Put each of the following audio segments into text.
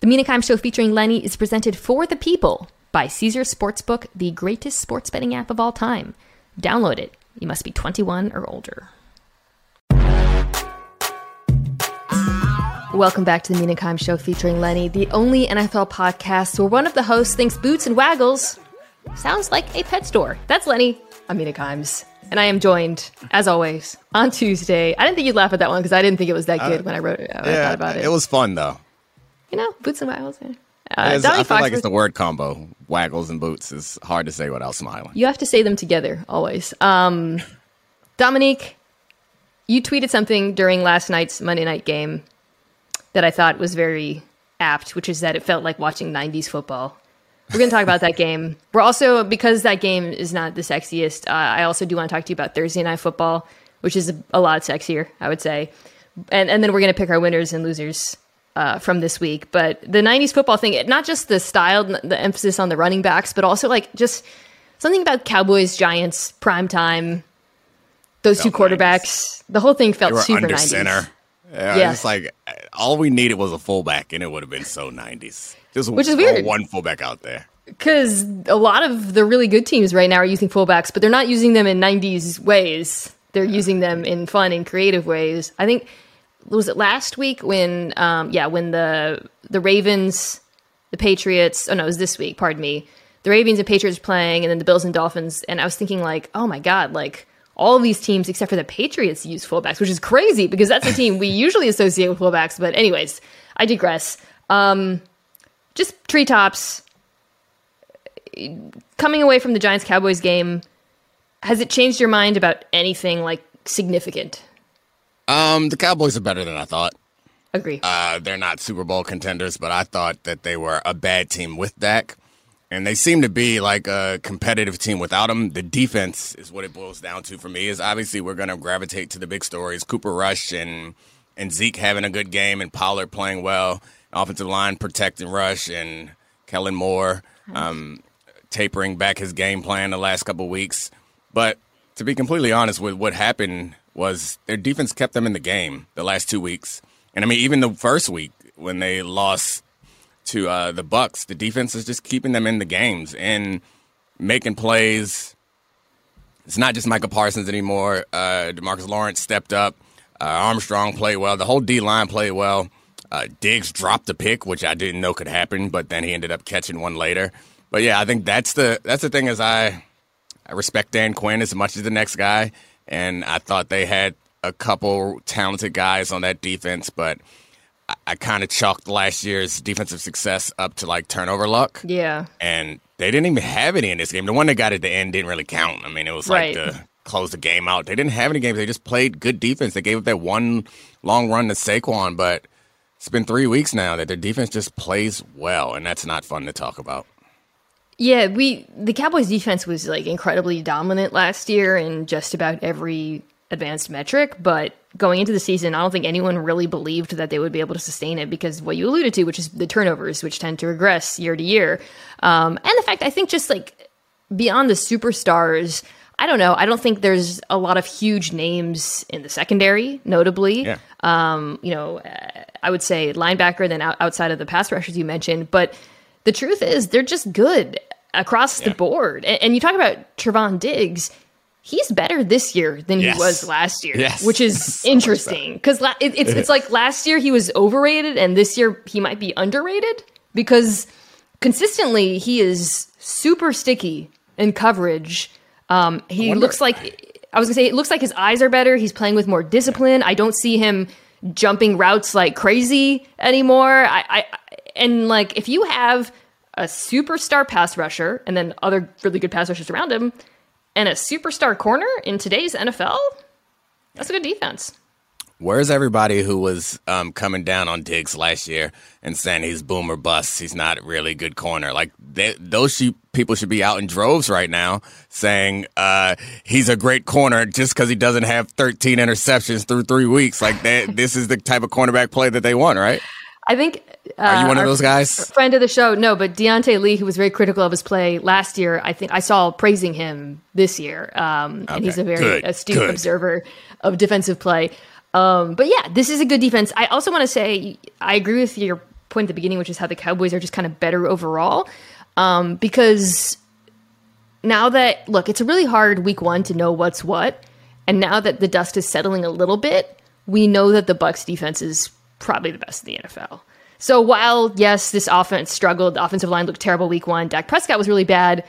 The Mina Kimes Show featuring Lenny is presented for the people by Caesars Sportsbook, the greatest sports betting app of all time. Download it. You must be 21 or older. Welcome back to the Mina Kimes Show featuring Lenny, the only NFL podcast where one of the hosts thinks Boots and Waggles sounds like a pet store. That's Lenny. I'm Mina Kimes. And I am joined, as always, on Tuesday. I didn't think you'd laugh at that one because I didn't think it was that uh, good when I wrote it. I Yeah, thought about it. it was fun though. You know, Boots and Waggles. yeah. Uh, I feel Fox like was- it's the word combo. Waggles and boots is hard to say without smiling. You have to say them together always. Um, Domonique, you tweeted something during last night's Monday night game that I thought was very apt, which is that it felt like watching 90s football. We're going to talk about that game. We're also, because that game is not the sexiest, uh, I also do want to talk to you about Thursday night football, which is a, a lot sexier, I would say. And, and then we're going to pick our winners and losers uh, from this week. But the 90s football thing, not just the style, the emphasis on the running backs, but also like just something about Cowboys, Giants, prime time, those two Felt 90s. quarterbacks. The whole thing felt super under 90s. center. Yeah, Yeah. It's like all we needed was a fullback, and it would have been so nineties. Just Which is weird. One fullback out there. Because a lot of the really good teams right now are using fullbacks, but they're not using them in 90s ways. They're using them in fun and creative ways. I think was it last week when um, yeah, when the the Ravens, the Patriots, oh no, it was this week, pardon me. The Ravens and Patriots playing and then the Bills and Dolphins and I was thinking like, "Oh my god, like all of these teams except for the Patriots use fullbacks, which is crazy because that's a team we usually associate with fullbacks, but anyways, I digress. Um just treetops coming away from the Giants Cowboys game, has it changed your mind about anything like significant? Um, the Cowboys are better than I thought. Agree. Uh, they're not Super Bowl contenders, but I thought that they were a bad team with Dak. And they seem to be like a competitive team without him. The defense is what it boils down to for me. Is obviously we're going to gravitate to the big stories: Cooper Rush and and Zeke having a good game, and Pollard playing well, offensive line protecting Rush, and Kellen Moore um, tapering back his game plan the last couple weeks. But to be completely honest with what happened was their defense kept them in the game the last two weeks. And I mean, even the first week when they lost to uh, the Bucs, the defense is just keeping them in the games and making plays. It's not just Micah Parsons anymore. Uh, DeMarcus Lawrence stepped up. Uh, Armstrong played well. The whole D line played well. Uh, Diggs dropped a pick, which I didn't know could happen, but then he ended up catching one later. But yeah, I think that's the that's the thing is I I respect Dan Quinn as much as the next guy, and I thought they had a couple talented guys on that defense, but I, I kind of chalked last year's defensive success up to like turnover luck, yeah. and they didn't even have any in this game. The one they got at the end didn't really count. I mean, it was like Right. to close the game out. They didn't have any games. They just played good defense. They gave up that one long run to Saquon, but it's been three weeks now that their defense just plays well, and that's not fun to talk about. Yeah, we the Cowboys defense was like incredibly dominant last year in just about every advanced metric, but going into the season, I don't think anyone really believed that they would be able to sustain it because what you alluded to, which is the turnovers, which tend to regress year to year. Um, and the fact I think just like beyond the superstars, I don't know. I don't think there's a lot of huge names in the secondary, notably. Yeah. Um, you know, I would say linebacker than out- outside of the pass rushers you mentioned. But the truth is, they're just good across the board. And, and you talk about Trevon Diggs. He's better this year than Yes. he was last year, Yes. which is So interesting because la- it, it's it's like last year he was overrated and this year he might be underrated because consistently he is super sticky in coverage. Um, he looks like I was gonna say it looks like his eyes are better. He's playing with more discipline. I don't see him jumping routes like crazy anymore. I, I and like if you have a superstar pass rusher and then other really good pass rushers around him and a superstar corner in today's NFL, that's a good defense. Where's everybody who was um, coming down on Diggs last year and saying he's boomer bust? He's not really good corner. Like they, those sheep, people should be out in droves right now saying uh, he's a great corner just because he doesn't have 13 interceptions through three weeks. Like that, this is the type of cornerback play that they want, right? I think. Uh, Are you one of those guys? Friend of the show, no, but Diante Lee, who was very critical of his play last year, I think I saw praising him this year, um, and he's a very good, astute good. observer of defensive play. Um, but yeah, this is a good defense. I also want to say I agree with your point at the beginning, which is how the Cowboys are just kind of better overall. Um, because now that look, it's a really hard week one to know what's what, and now that the dust is settling a little bit, we know that the Bucs defense is probably the best in the NFL. So while yes, this offense struggled, the offensive line looked terrible week one. Dak Prescott was really bad.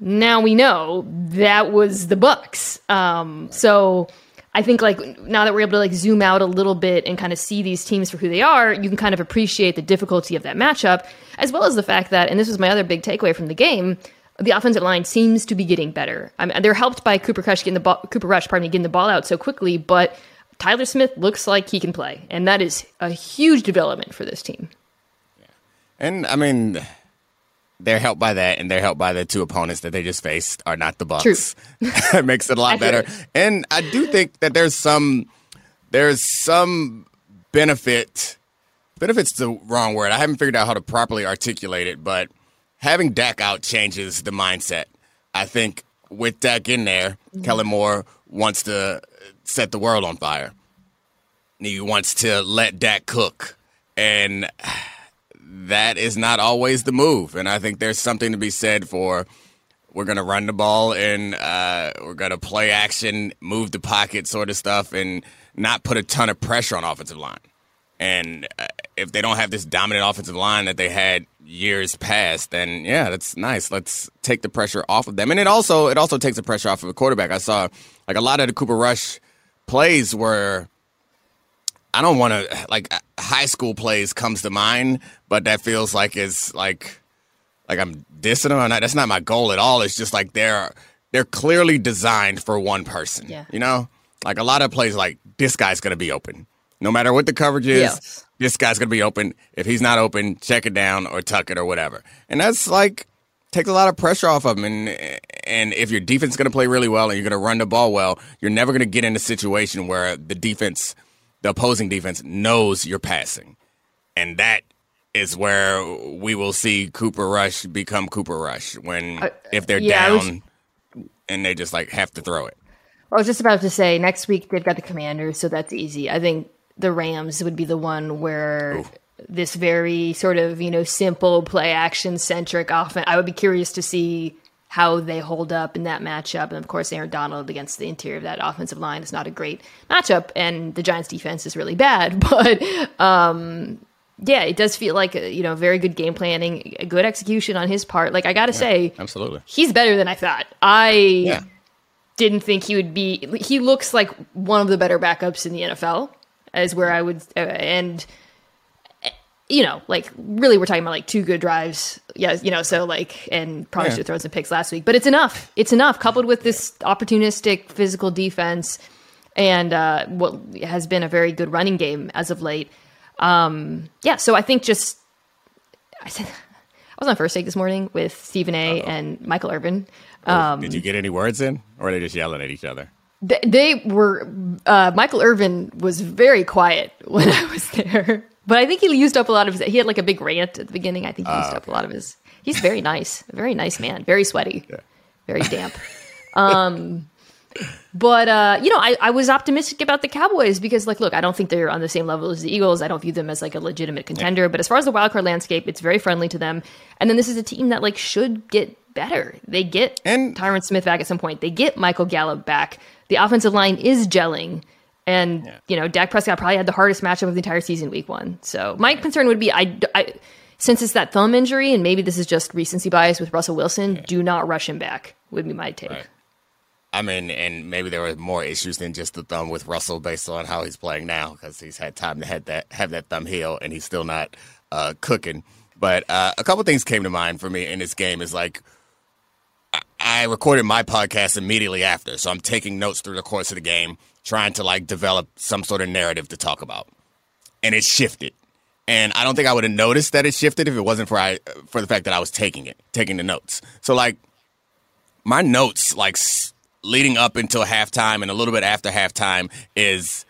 Now we know that was the Bucs. Um, so I think like now that we're able to like zoom out a little bit and kind of see these teams for who they are, you can kind of appreciate the difficulty of that matchup, as well as the fact that, and this was my other big takeaway from the game, the offensive line seems to be getting better. I mean, they're helped by Cooper Rush getting the ball, Cooper Rush, pardon me, getting the ball out so quickly, but Tyler Smith looks like he can play, and that is a huge development for this team. And I mean, they're helped by that, and they're helped by the two opponents that they just faced are not the Bucs. it makes it a lot better. And I do think that there's some there's some benefit. Benefit's the wrong word. I haven't figured out how to properly articulate it, but having Dak out changes the mindset. I think with Dak in there, mm-hmm. Kellen Moore wants to set the world on fire. He wants to let Dak cook. And that is not always the move. And I think there's something to be said for we're going to run the ball and uh, we're going to play action, move the pocket sort of stuff, and not put a ton of pressure on offensive line. And uh, if they don't have this dominant offensive line that they had years past, then yeah, that's nice. Let's take the pressure off of them. And it also it also takes the pressure off of the quarterback. I saw like a lot of the Cooper Rush plays were I don't want to like high school plays comes to mind, but that feels like it's like like I'm dissing them. Not, that's not my goal at all. It's just like they're they're clearly designed for one person. Yeah. You know, like a lot of plays, like this guy's gonna be open, no matter what the coverage is. Yes. This guy's gonna be open. If he's not open, check it down or tuck it or whatever. And that's like takes a lot of pressure off of them. And and if your defense is going to play really well and you're going to run the ball well, you're never going to get in a situation where the defense the opposing defense knows you're passing. And that is where we will see Cooper Rush become Cooper Rush when uh, if they're yeah, down was, and they just like have to throw it. I was just about to say next week they've got the Commanders, so that's easy. I think the Rams would be the one where Ooh. This very sort of you know simple play action centric offense. I would be curious to see how they hold up in that matchup. And of course, Aaron Donald against the interior of that offensive line is not a great matchup. And the Giants defense is really bad. But um, yeah, it does feel like, you know, very good game planning, a good execution on his part. Like, I got to yeah, say, absolutely. He's better than I thought. I. Yeah. Didn't think he would be. He looks like one of the better backups in the NFL, as where I would. Uh, and you know, like really, we're talking about like two good drives. Yeah, you know, so like, and probably yeah. should have thrown some picks last week, but it's enough. It's enough coupled with this opportunistic physical defense and uh, what has been a very good running game as of late. Um, yeah, so I think just I said I was on first take this morning with Stephen A. Uh-oh. and Michael Irvin. Um, Did you get any words in, or are they just yelling at each other? They, they were. Uh, Michael Irvin was very quiet when I was there. But I think he used up a lot of his. He had like a big rant at the beginning. I think he used uh, up a lot of his. He's very nice, very nice man, very sweaty, yeah. very damp. um, but uh, you know, I, I was optimistic about the Cowboys because, like, look, I don't think they're on the same level as the Eagles. I don't view them as like a legitimate contender. Yeah. But as far as the wildcard landscape, it's very friendly to them. And then this is a team that like should get better. They get and Tyron Smith back at some point. They get Michael Gallup back. The offensive line is gelling. And yeah. you know, Dak Prescott probably had the hardest matchup of the entire season, week one. So my concern would be, I, I since it's that thumb injury, and maybe this is just recency bias with Russell Wilson, yeah. do not rush him back. Would be my take. Right. I mean, and maybe there were more issues than just the thumb with Russell, based on how he's playing now, because he's had time to have that have that thumb heal, and he's still not uh, cooking. But uh, a couple things came to mind for me in this game is like I recorded my podcast immediately after, so I'm taking notes through the course of the game trying to like develop some sort of narrative to talk about. And it shifted. And I don't think I would have noticed that it shifted if it wasn't for I for the fact that I was taking it, taking the notes. So like my notes like leading up until halftime and a little bit after halftime is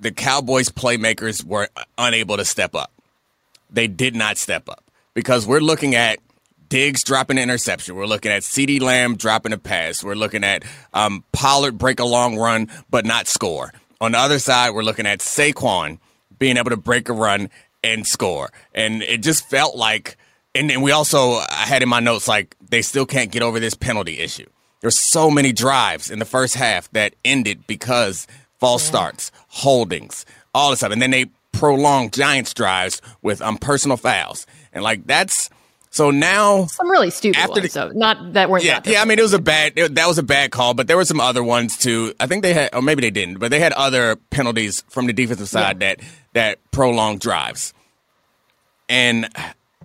the Cowboys playmakers were unable to step up. They did not step up because we're looking at Diggs dropping an interception. We're looking at CeeDee Lamb dropping a pass. We're looking at um, Pollard break a long run but not score. On the other side, we're looking at Saquon being able to break a run and score. And it just felt like, and then we also, I had in my notes, like, they still can't get over this penalty issue. There's so many drives in the first half that ended because false yeah. starts, holdings, all this stuff. And then they prolonged Giants drives with um, personal fouls. And like, that's, so now some really stupid after ones, the, so not that weren't. Yeah, yeah. I mean, it was a bad. It, that was a bad call, but there were some other ones too. I think they had, or maybe they didn't, but they had other penalties from the defensive side yeah. that that prolonged drives. And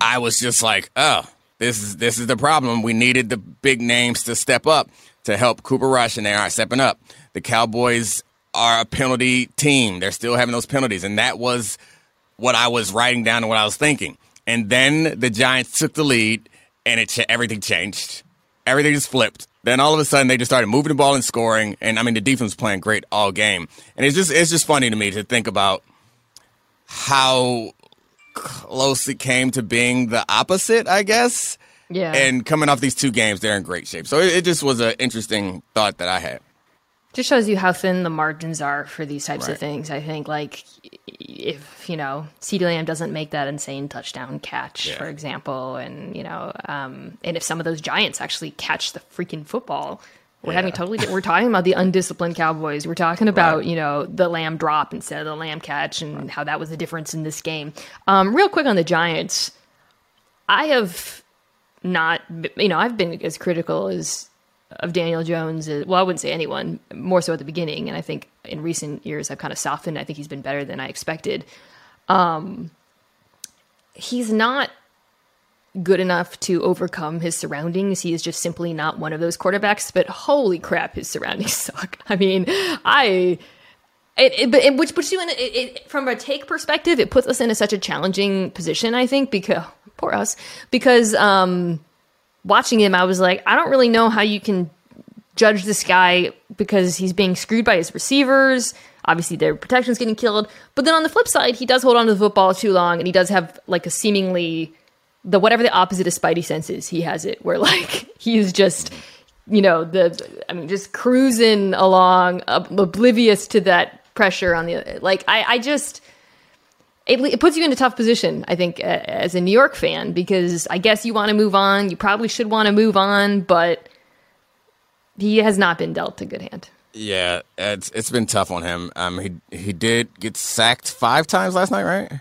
I was just like, oh, this is this is the problem. We needed the big names to step up to help Cooper Rush, and they aren't stepping up. The Cowboys are a penalty team. They're still having those penalties, and that was what I was writing down and what I was thinking and then the Giants took the lead, and it everything changed. Everything just flipped. Then all of a sudden, they just started moving the ball and scoring. And I mean, the defense was playing great all game. And it's just it's just funny to me to think about how close it came to being the opposite, I guess. Yeah. And coming off these two games, they're in great shape. So it, it just was an interesting thought that I had just shows you how thin the margins are for these types right. of things. I think, like, if you know, CeeDee Lamb doesn't make that insane touchdown catch, yeah. for example, and you know, um, and if some of those Giants actually catch the freaking football, we're yeah. having totally. We're talking about the undisciplined Cowboys. We're talking about right. you know the Lamb drop instead of the Lamb catch, and right. how that was the difference in this game. Um, real quick on the Giants, I have not, you know, I've been as critical as of Daniel Jones is, well, I wouldn't say anyone, more so at the beginning. And I think in recent years, I've kind of softened. I think he's been better than I expected. Um, he's not good enough to overcome his surroundings. He is just simply not one of those quarterbacks. But holy crap, his surroundings suck. I mean, I. It, it, it which puts you in it, from a take perspective, it puts us in a, such a challenging position. I think because poor us, because um, watching him, I was like, I don't really know how you can judge this guy because he's being screwed by his receivers. Obviously, their protection's getting killed. But then on the flip side, he does hold on to the football too long, and he does have like a seemingly the whatever the opposite of Spidey senses. He has it where like he's just you know the I mean just cruising along, oblivious to that pressure on the like. I I just it, it, puts you in a tough position, I think, as a New York fan, because I guess you want to move on. You probably should want to move on, but he has not been dealt a good hand. Yeah, it's it's been tough on him. Um, he he did get sacked five times last night, right?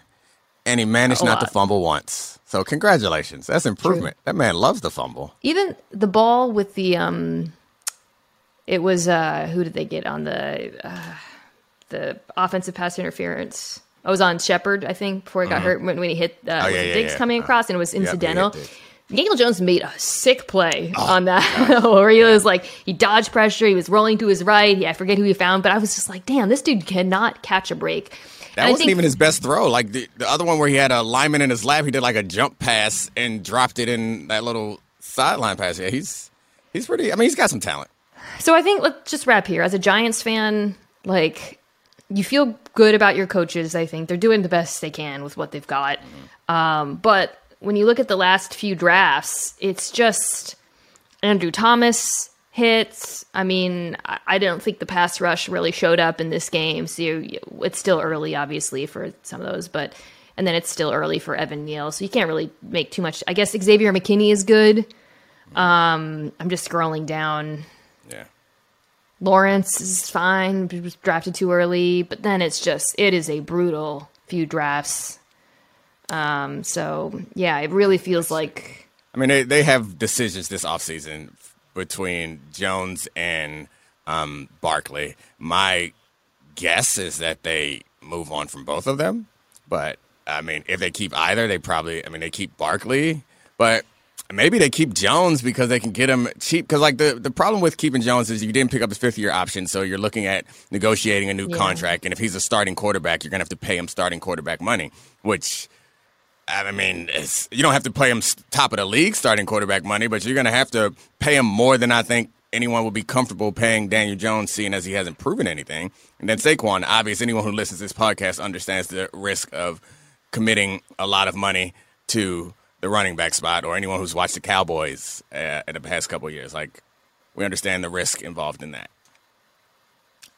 And he managed a not lot. to fumble once. So congratulations, that's improvement. True. That man loves the fumble. Even the ball with the um, it was uh, who did they get on the uh, the offensive pass interference? I was on Shepard, I think, before he got mm-hmm. hurt when, when, he hit uh, oh, yeah, yeah, Diggs yeah. coming across, and it was incidental. Yep, Daniel Jones made a sick play oh, on that, where he was like he dodged pressure, he was rolling to his right. Yeah, I forget who he found, but I was just like, damn, this dude cannot catch a break. That and wasn't think, even his best throw. Like the, the other one where he had a lineman in his lap, he did like a jump pass and dropped it in that little sideline pass. Yeah, he's he's pretty. I mean, he's got some talent. So I think let's just wrap here. As a Giants fan, like you feel good about your coaches. I think they're doing the best they can with what they've got. Mm-hmm. Um, but when you look at the last few drafts, it's just Andrew Thomas hits. I mean, I, I don't think the pass rush really showed up in this game. So you, it's still early, obviously, for some of those, but and then it's still early for Evan Neal, so you can't really make too much. I guess Xavier McKinney is good. Um, I'm just scrolling down. Lawrence is fine, was drafted too early, but then it's just it is a brutal few drafts. Um, so yeah, it really feels like I mean they they have decisions this offseason between Jones and um, Barkley. My guess is that they move on from both of them, but I mean if they keep either, they probably I mean they keep Barkley, but Maybe they keep Jones because they can get him cheap. Because like the, the problem with keeping Jones is you didn't pick up his fifth year option, so you're looking at negotiating a new yeah. contract. And if he's a starting quarterback, you're gonna have to pay him starting quarterback money, which. I mean, you don't have to pay him top of the league starting quarterback money, but you're going to have to pay him more than I think anyone would be comfortable paying Daniel Jones, seeing as he hasn't proven anything. And then Saquon, obviously, anyone who listens to this podcast understands the risk of committing a lot of money to the running back spot or anyone who's watched the Cowboys uh, in the past couple years. Like, we understand the risk involved in that.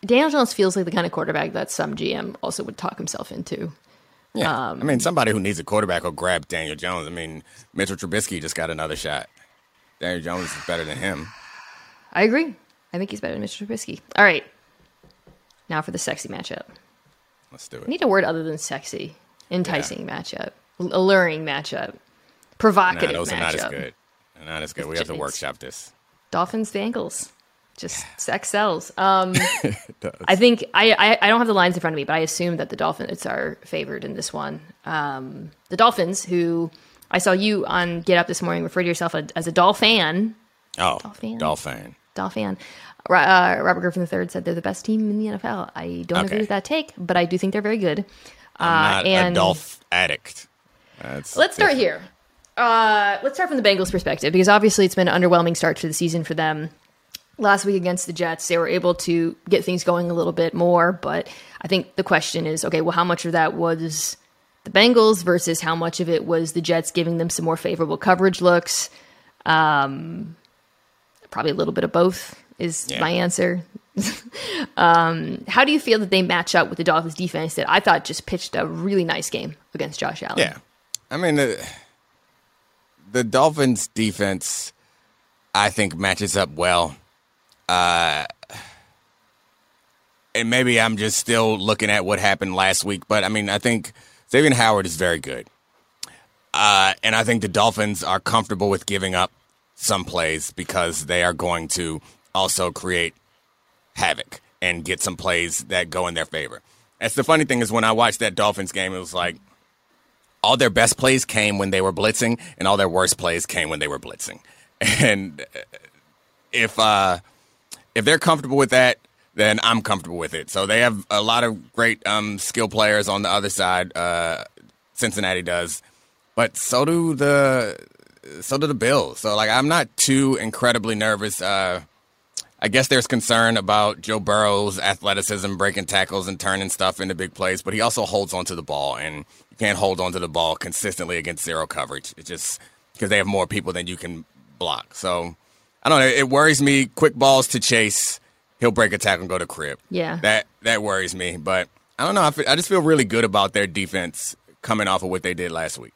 Daniel Jones feels like the kind of quarterback that some GM also would talk himself into. Yeah, um, I mean, somebody who needs a quarterback will grab Daniel Jones. I mean, Mitchell Trubisky just got another shot. Daniel Jones is better than him. I agree. I think he's better than Mitchell Trubisky. All right, now for the sexy matchup. Let's do it. I need a word other than sexy. Enticing yeah. matchup, alluring matchup, provocative. Nah, those matchup. are not as good. Not as good. We have to workshop this. Dolphins, Bengals just sex sells. Um, I think I, I, I don't have the lines in front of me, but I assume that the Dolphins are favored in this one. Um, the Dolphins, who I saw you on Get Up this morning, refer to yourself as a Dolphin. Oh, Dolphin. Dolphin. Dolphin. Uh, Robert Griffin III said they're the best team in the NFL. I don't okay. agree with that take, but I do think they're very good. I'm not uh, and a Dolph addict. That's let's different. start here. Uh, let's start from the Bengals' perspective because obviously it's been an underwhelming start to the season for them last week against the Jets, they were able to get things going a little bit more. But I think the question is okay, well, how much of that was the Bengals versus how much of it was the Jets giving them some more favorable coverage looks? Um, probably a little bit of both is yeah. my answer. um, how do you feel that they match up with the Dolphins defense that I thought just pitched a really nice game against Josh Allen? Yeah. I mean, the, the Dolphins defense, I think, matches up well uh, and maybe I'm just still looking at what happened last week, but I mean, I think Xavien Howard is very good. Uh, and I think the Dolphins are comfortable with giving up some plays because they are going to also create havoc and get some plays that go in their favor. That's the funny thing is when I watched that Dolphins game, it was like all their best plays came when they were blitzing, and all their worst plays came when they were blitzing. And if uh, if they're comfortable with that, then I'm comfortable with it. So they have a lot of great um, skill players on the other side. Uh, Cincinnati does, but so do the so do the Bills. So like I'm not too incredibly nervous. Uh, I guess there's concern about Joe Burrow's athleticism, breaking tackles and turning stuff into big plays, but he also holds onto the ball, and can't hold onto the ball consistently against zero coverage. It's just because they have more people than you can block. So I don't know. It worries me. Quick balls to chase. He'll break a tackle and go to crib. Yeah. That that worries me. But I don't know. I, feel, I just feel really good about their defense coming off of what they did last week.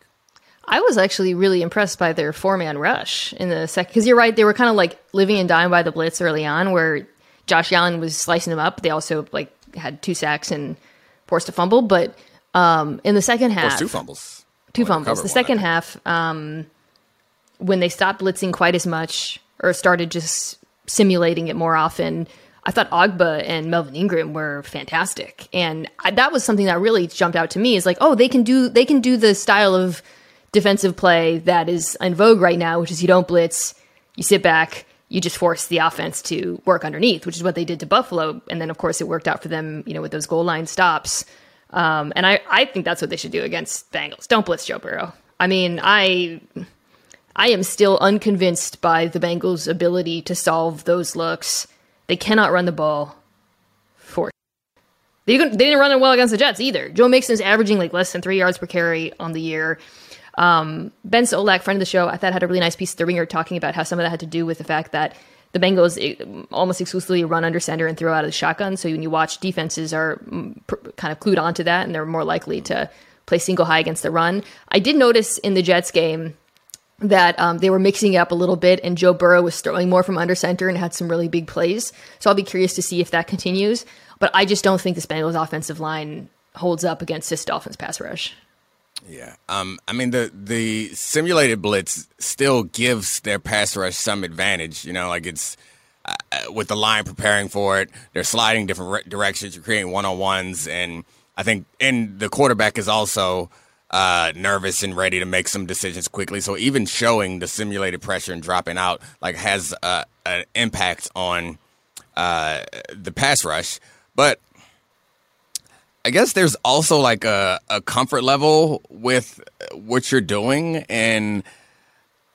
I was actually really impressed by their four man rush in the second. Because you're right, they were kind of like living and dying by the blitz early on, where Josh Allen was slicing them up. They also like had two sacks and forced a fumble. But um, in the second half, two fumbles, two fumbles. The second half, um, when they stopped blitzing quite as much, or started just simulating it more often. I thought Ogbah and Melvin Ingram were fantastic, and I, that was something that really jumped out to me. Is like, oh, they can do they can do the style of defensive play that is in vogue right now, which is you don't blitz, you sit back, you just force the offense to work underneath, which is what they did to Buffalo, and then of course it worked out for them, you know, with those goal line stops. Um, and I, I think that's what they should do against Bengals. Don't blitz Joe Burrow. I mean, I I am still unconvinced by the Bengals' ability to solve those looks. They cannot run the ball for. They didn't, they didn't run it well against the Jets either. Joe Mixon's averaging like less than three yards per carry on the year. Um, ben Solak, friend of the show, I thought had a really nice piece of the ringer talking about how some of that had to do with the fact that the Bengals almost exclusively run under center and throw out of the shotgun. So when you watch defenses are mm, kind of clued onto that and they're more likely to play single high against the run. I did notice in the Jets game that um, they were mixing it up a little bit, and Joe Burrow was throwing more from under center and had some really big plays. So I'll be curious to see if that continues. But I just don't think the Bengals offensive line holds up against this Dolphins pass rush. Yeah, um, I mean the the simulated blitz still gives their pass rush some advantage. You know, like it's uh, uh with the line preparing for it, they're sliding different re- directions, you're creating one on ones, and I think and the quarterback is also uh, nervous and ready to make some decisions quickly. So even showing the simulated pressure and dropping out like has uh, an impact on uh, the pass rush. But I guess there's also like a, a comfort level with what you're doing, and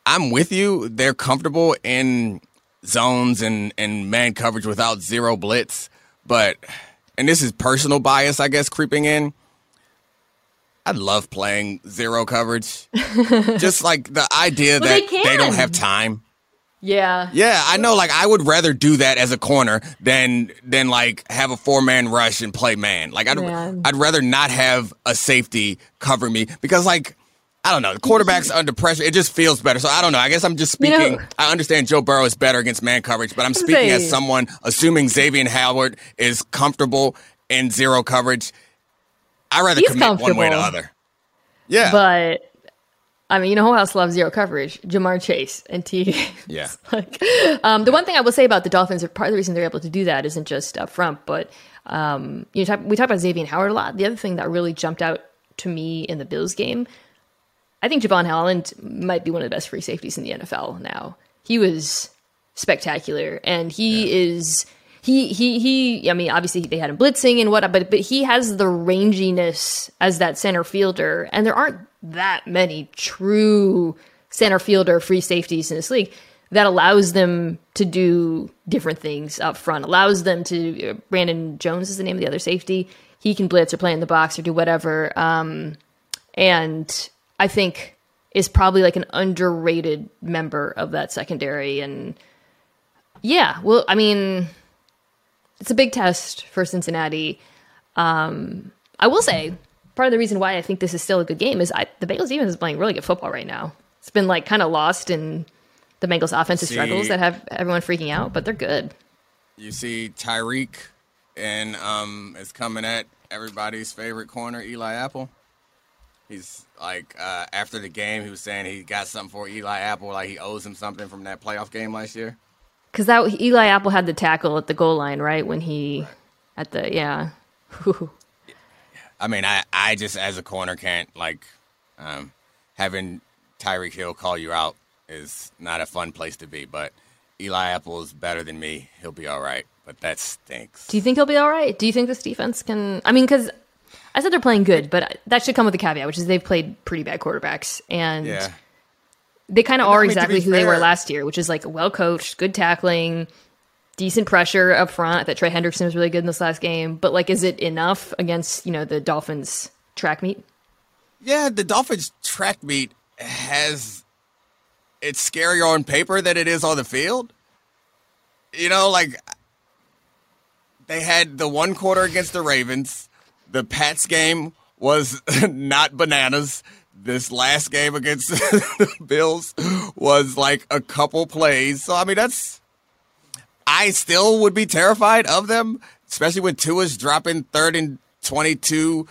I'm with you. They're comfortable in zones and, and man coverage without zero blitz, but and this is personal bias, I guess, creeping in I love playing zero coverage. Just like the idea well, that they, they, don't have time. Yeah. Yeah, I know. Like, I would rather do that as a corner than than like have a four man rush and play man. Like, I'd Man. I'd rather not have a safety cover me because like. I don't know. The quarterback's under pressure. It just feels better. So I don't know. I guess I'm just You know- speaking. I understand Joe Burrow is better against man coverage, but I'm speaking as someone assuming Xavien Howard is comfortable in zero coverage. I'd rather He's commit one way or the comfortable. other. Yeah. But I mean, you know who else loves zero coverage? Ja'Marr Chase and T. Yeah. like, um, the one thing I will say about the Dolphins, part of the reason they're able to do that isn't just up front, but um, you talk, we talk about Xavien Howard a lot. The other thing that really jumped out to me in the Bills game, I think Jevon Holland might be one of the best free safeties in the NFL now. He was spectacular, and he is. He, he he I mean obviously they had him blitzing and whatnot, but but he has the ranginess as that center fielder, and there aren't that many true center fielder free safeties in this league that allows them to do different things up front. Allows them to uh, Brandon Jones is the name of the other safety. He can blitz or play in the box or do whatever. Um, and I think is probably like an underrated member of that secondary. And yeah, well, I mean, it's a big test for Cincinnati. Um, I will say part of the reason why I think this is still a good game is I, the Bengals defense is playing really good football right now. It's been like kind of lost in the Bengals offensive See- struggles that have everyone freaking out, but they're good. You see Tyreek and um is coming at everybody's favorite corner, Eli Apple. He's like uh, after the game, he was saying he got something for Eli Apple, like he owes him something from that playoff game last year. Because that Eli Apple had the tackle at the goal line, right? When he at the yeah. I mean, I I just as a corner can't like um, having Tyreek Hill call you out is not a fun place to be. But Eli Apple is better than me. He'll be all right. But that stinks. Do you think he'll be all right? Do you think this defense can? I mean, because I said they're playing good, but that should come with a caveat, which is they've played pretty bad quarterbacks, and Yeah. they kind of But, I are mean, exactly be who they were last year, which is like well coached, good tackling, decent pressure up front. Thought Trey Hendrickson was really good in this last game, but like, is it enough against you know the Dolphins track meet? Yeah, the Dolphins track meet has it's scarier on paper than it is on the field. You know, like they had the one quarter against the Ravens. The Pats game was not bananas. This last game against the Bills was like a couple plays. So I mean that's I still would be terrified of them, especially when Tua's dropping third and twenty-two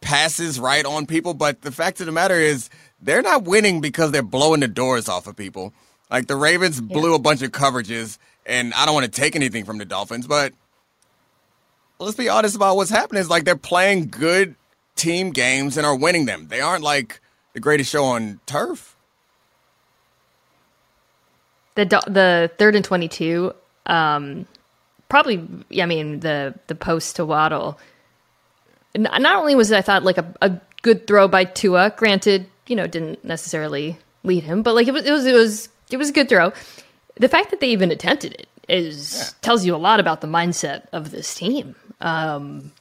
passes right on people. But the fact of the matter is, they're not winning because they're blowing the doors off of people. Like the Ravens blew a bunch of coverages, and I don't want to take anything from the Dolphins, but let's be honest about what's happening. Is like they're playing good team games and are winning them. They aren't like the greatest show on turf. the do- the third and 22 um probably i mean the the post to waddle not only was it i thought like a, a good throw by tua granted you know didn't necessarily lead him but like it was it was it was it was a good throw. The fact that they even attempted it is tells you a lot about the mindset of this team. Um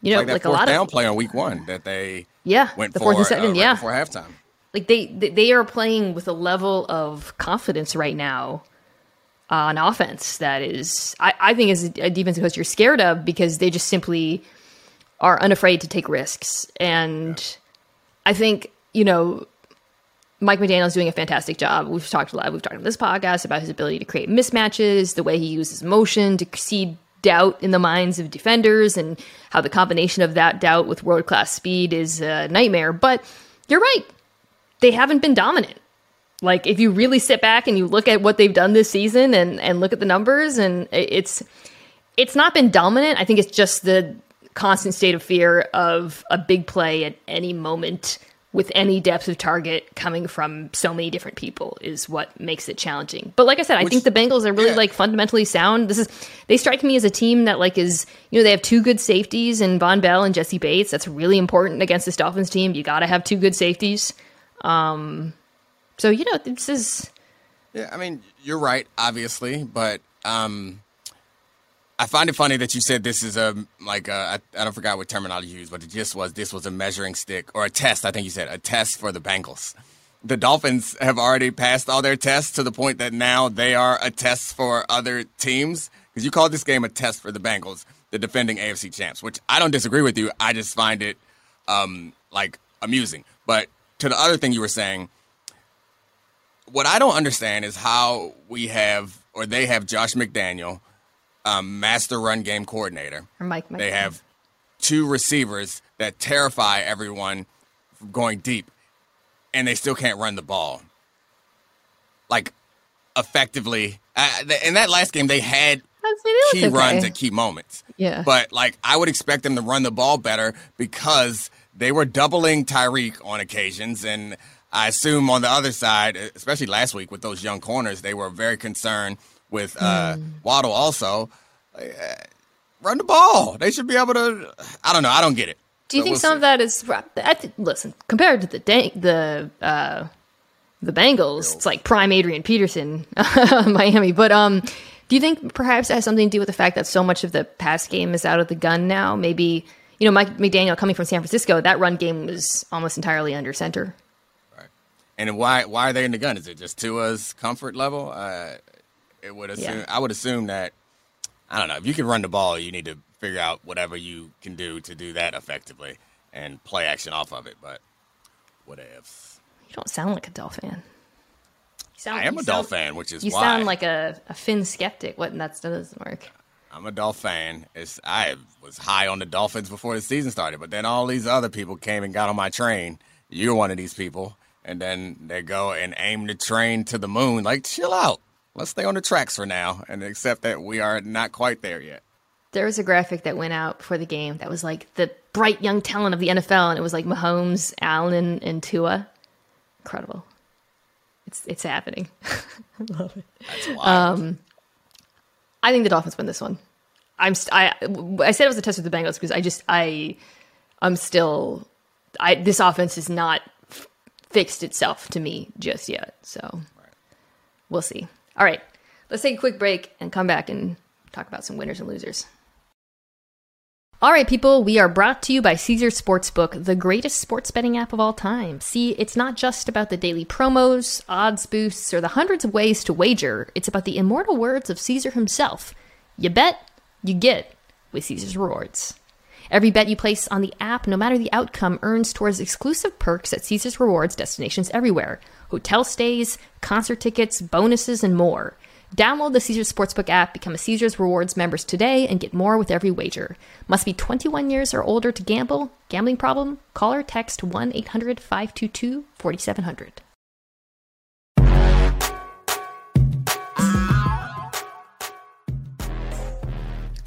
you know Like like, a lot down of play on week one that they yeah went the for fourth and uh, right yeah. before halftime. like they- they are playing with a level of confidence right now on offense that is I, I think is a defensive coach you're scared of because they just simply are unafraid to take risks and I think you know Mike McDaniel's doing a fantastic job. We've talked a lot. We've talked on this podcast about his ability to create mismatches, the way he uses motion to seed doubt in the minds of defenders, and how the combination of that doubt with world class speed is a nightmare. But you're right; they haven't been dominant. Like if you really sit back and you look at what they've done this season and and look at the numbers, and it's it's not been dominant. I think it's just the constant state of fear of a big play at any moment with any depth of target coming from so many different people is what makes it challenging. But like I said, I Which- think the Bengals are really yeah. like fundamentally sound. This is they strike me as a team that like is you know they have two good safeties in Vonn Bell and Jessie Bates. That's really important against this Dolphins team. You got to have two good safeties. Um, so you know this is Yeah, I mean, you're right, obviously, but um, I find it funny that you said this is a like I, don't forgot what terminology you used, but it just was this was a measuring stick or a test. I think you said a test for the Bengals. the Dolphins have already passed all their tests to the point that now they are a test for other teams. Because you called this game a test for the Bengals, the defending AFC champs, which I don't disagree with you. I just find it um, like amusing. But to the other thing you were saying, what I don't understand is how we have or they have Josh McDaniel, um, master run game coordinator. Or Mike. Mike They have two receivers that terrify everyone going deep, and they still can't run the ball. Like effectively, uh, th- in that last game, they had I'd say they key looked runs at key moments. Yeah. But like I would expect them to run the ball better because they were doubling Tyreek on occasions and I assume on the other side, especially last week with those young corners, they were very concerned with uh, Hmm. Waddle also. Uh, run the ball. They should be able to I don't know. I don't get it. Do you So think we'll some see. of that is? I th- listen, compared to the the uh, the Bengals, it's like prime Adrian Peterson, Miami. But um, do you think perhaps it has something to do with the fact that so much of the pass game is out of the gun now? Maybe you know, Mike McDaniel coming from San Francisco, that run game was almost entirely under center. And why why are they in the gun? Is it just Tua's comfort level? Uh, it would assume Yeah. I would assume that I don't know. If you can run the ball, you need to figure out whatever you can do to do that effectively and play action off of it. But what ifs? You don't sound like a Dell fan. You sound, I am a Dolphin sound- fan, which is You why sound like a, a Finn skeptic. What? That doesn't work. I'm a Dolphin fan. It's I was high on the Dolphins before the season started, but then all these other people came and got on my train. You're one of these people, and then they go and aim the train to the moon. Like, chill out. Let's stay on the tracks for now, and accept that we are not quite there yet. There was a graphic that went out before the game that was like the bright young talent of the NFL, and it was like Mahomes, Allen, and Tua. Incredible. It's it's happening. I love it. That's wild. Um, I think the Dolphins win this one. I'm st- I I said it was a test with the Bengals because I just I I'm still I this offense is not fixed itself to me just yet. So we'll see. All right, let's take a quick break and come back and talk about some winners and losers. All right, people, we are brought to you by Caesars Sportsbook, the greatest sports betting app of all time. See, it's not just about the daily promos, odds boosts, or the hundreds of ways to wager. It's about the immortal words of Caesar himself. You bet, you get with Caesars Rewards. Every bet you place on the app, no matter the outcome, earns towards exclusive perks at Caesars Rewards destinations everywhere hotel stays, concert tickets, bonuses, and more. Download the Caesars Sportsbook app, become a Caesars Rewards members today, and get more with every wager. Must be 21 years or older to gamble. Gambling problem? Call or text 1 800 522 4700.